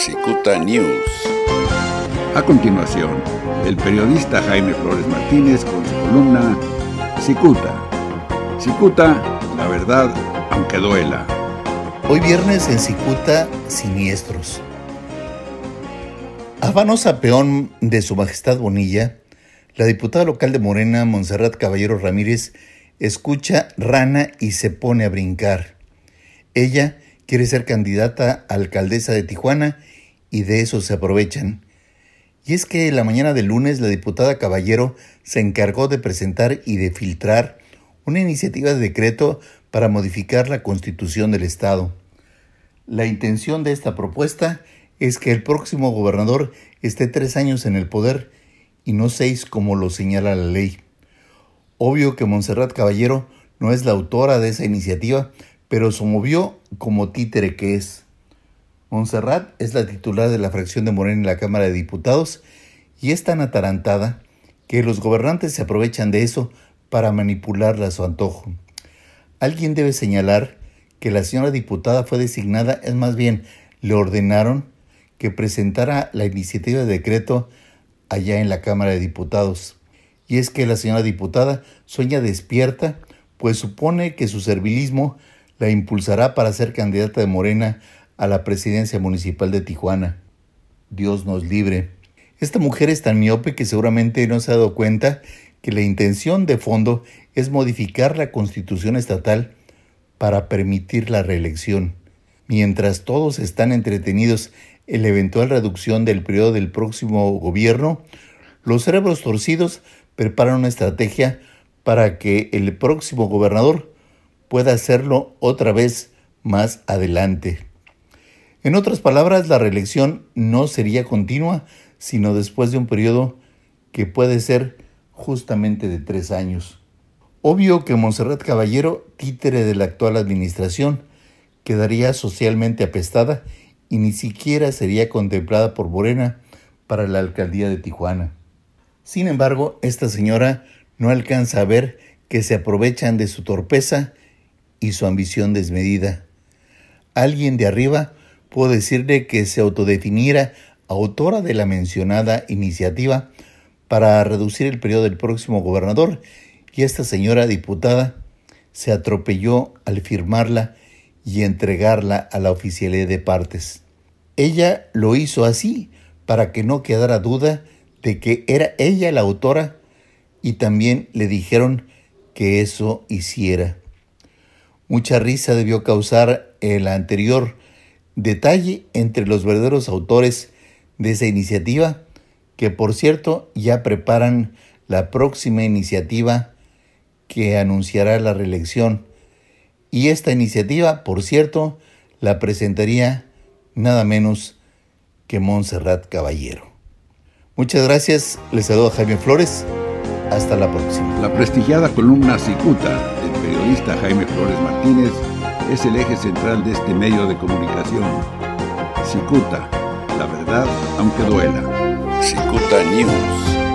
Cicuta News. A continuación, el periodista Jaime Flores Martínez con su columna Cicuta. Cicuta, la verdad, aunque duela. Hoy viernes en Cicuta, siniestros. A vanos a peón de Su Majestad Bonilla, la diputada local de Morena, Montserrat Caballero Ramírez, escucha rana y se pone a brincar. Ella quiere ser candidata a alcaldesa de Tijuana y de eso se aprovechan. Y es que la mañana del lunes la diputada Caballero se encargó de presentar y de filtrar una iniciativa de decreto para modificar la constitución del Estado. La intención de esta propuesta es que el próximo gobernador esté tres años en el poder y no seis como lo señala la ley. Obvio que Montserrat Caballero no es la autora de esa iniciativa, pero se movió como títere que es. Montserrat es la titular de la fracción de Morena en la Cámara de Diputados y es tan atarantada que los gobernantes se aprovechan de eso para manipularla a su antojo. Alguien debe señalar que la señora diputada fue designada, es más bien, le ordenaron que presentara la iniciativa de decreto allá en la Cámara de Diputados. Y es que la señora diputada sueña despierta, pues supone que su servilismo la impulsará para ser candidata de Morena a la presidencia municipal de Tijuana. Dios nos libre. Esta mujer es tan miope que seguramente no se ha dado cuenta que la intención de fondo es modificar la constitución estatal para permitir la reelección. Mientras todos están entretenidos en la eventual reducción del periodo del próximo gobierno, los cerebros torcidos preparan una estrategia para que el próximo gobernador pueda hacerlo otra vez más adelante. En otras palabras, la reelección no sería continua, sino después de un periodo que puede ser justamente de tres años. Obvio que Monserrat Caballero, títere de la actual administración, quedaría socialmente apestada y ni siquiera sería contemplada por Morena para la alcaldía de Tijuana. Sin embargo, esta señora no alcanza a ver que se aprovechan de su torpeza y su ambición desmedida. Alguien de arriba puede decirle que se autodefiniera autora de la mencionada iniciativa para reducir el periodo del próximo gobernador y esta señora diputada se atropelló al firmarla y entregarla a la oficialidad de partes. Ella lo hizo así para que no quedara duda de que era ella la autora y también le dijeron que eso hiciera. Mucha risa debió causar el anterior detalle entre los verdaderos autores de esa iniciativa, que por cierto ya preparan la próxima iniciativa que anunciará la reelección. Y esta iniciativa, por cierto, la presentaría nada menos que Montserrat Caballero. Muchas gracias, les saludo a Jaime Flores. Hasta la próxima. La prestigiada columna Cicuta periodista Jaime Flores Martínez es el eje central de este medio de comunicación. Cicuta, la verdad aunque duela. Cicuta News.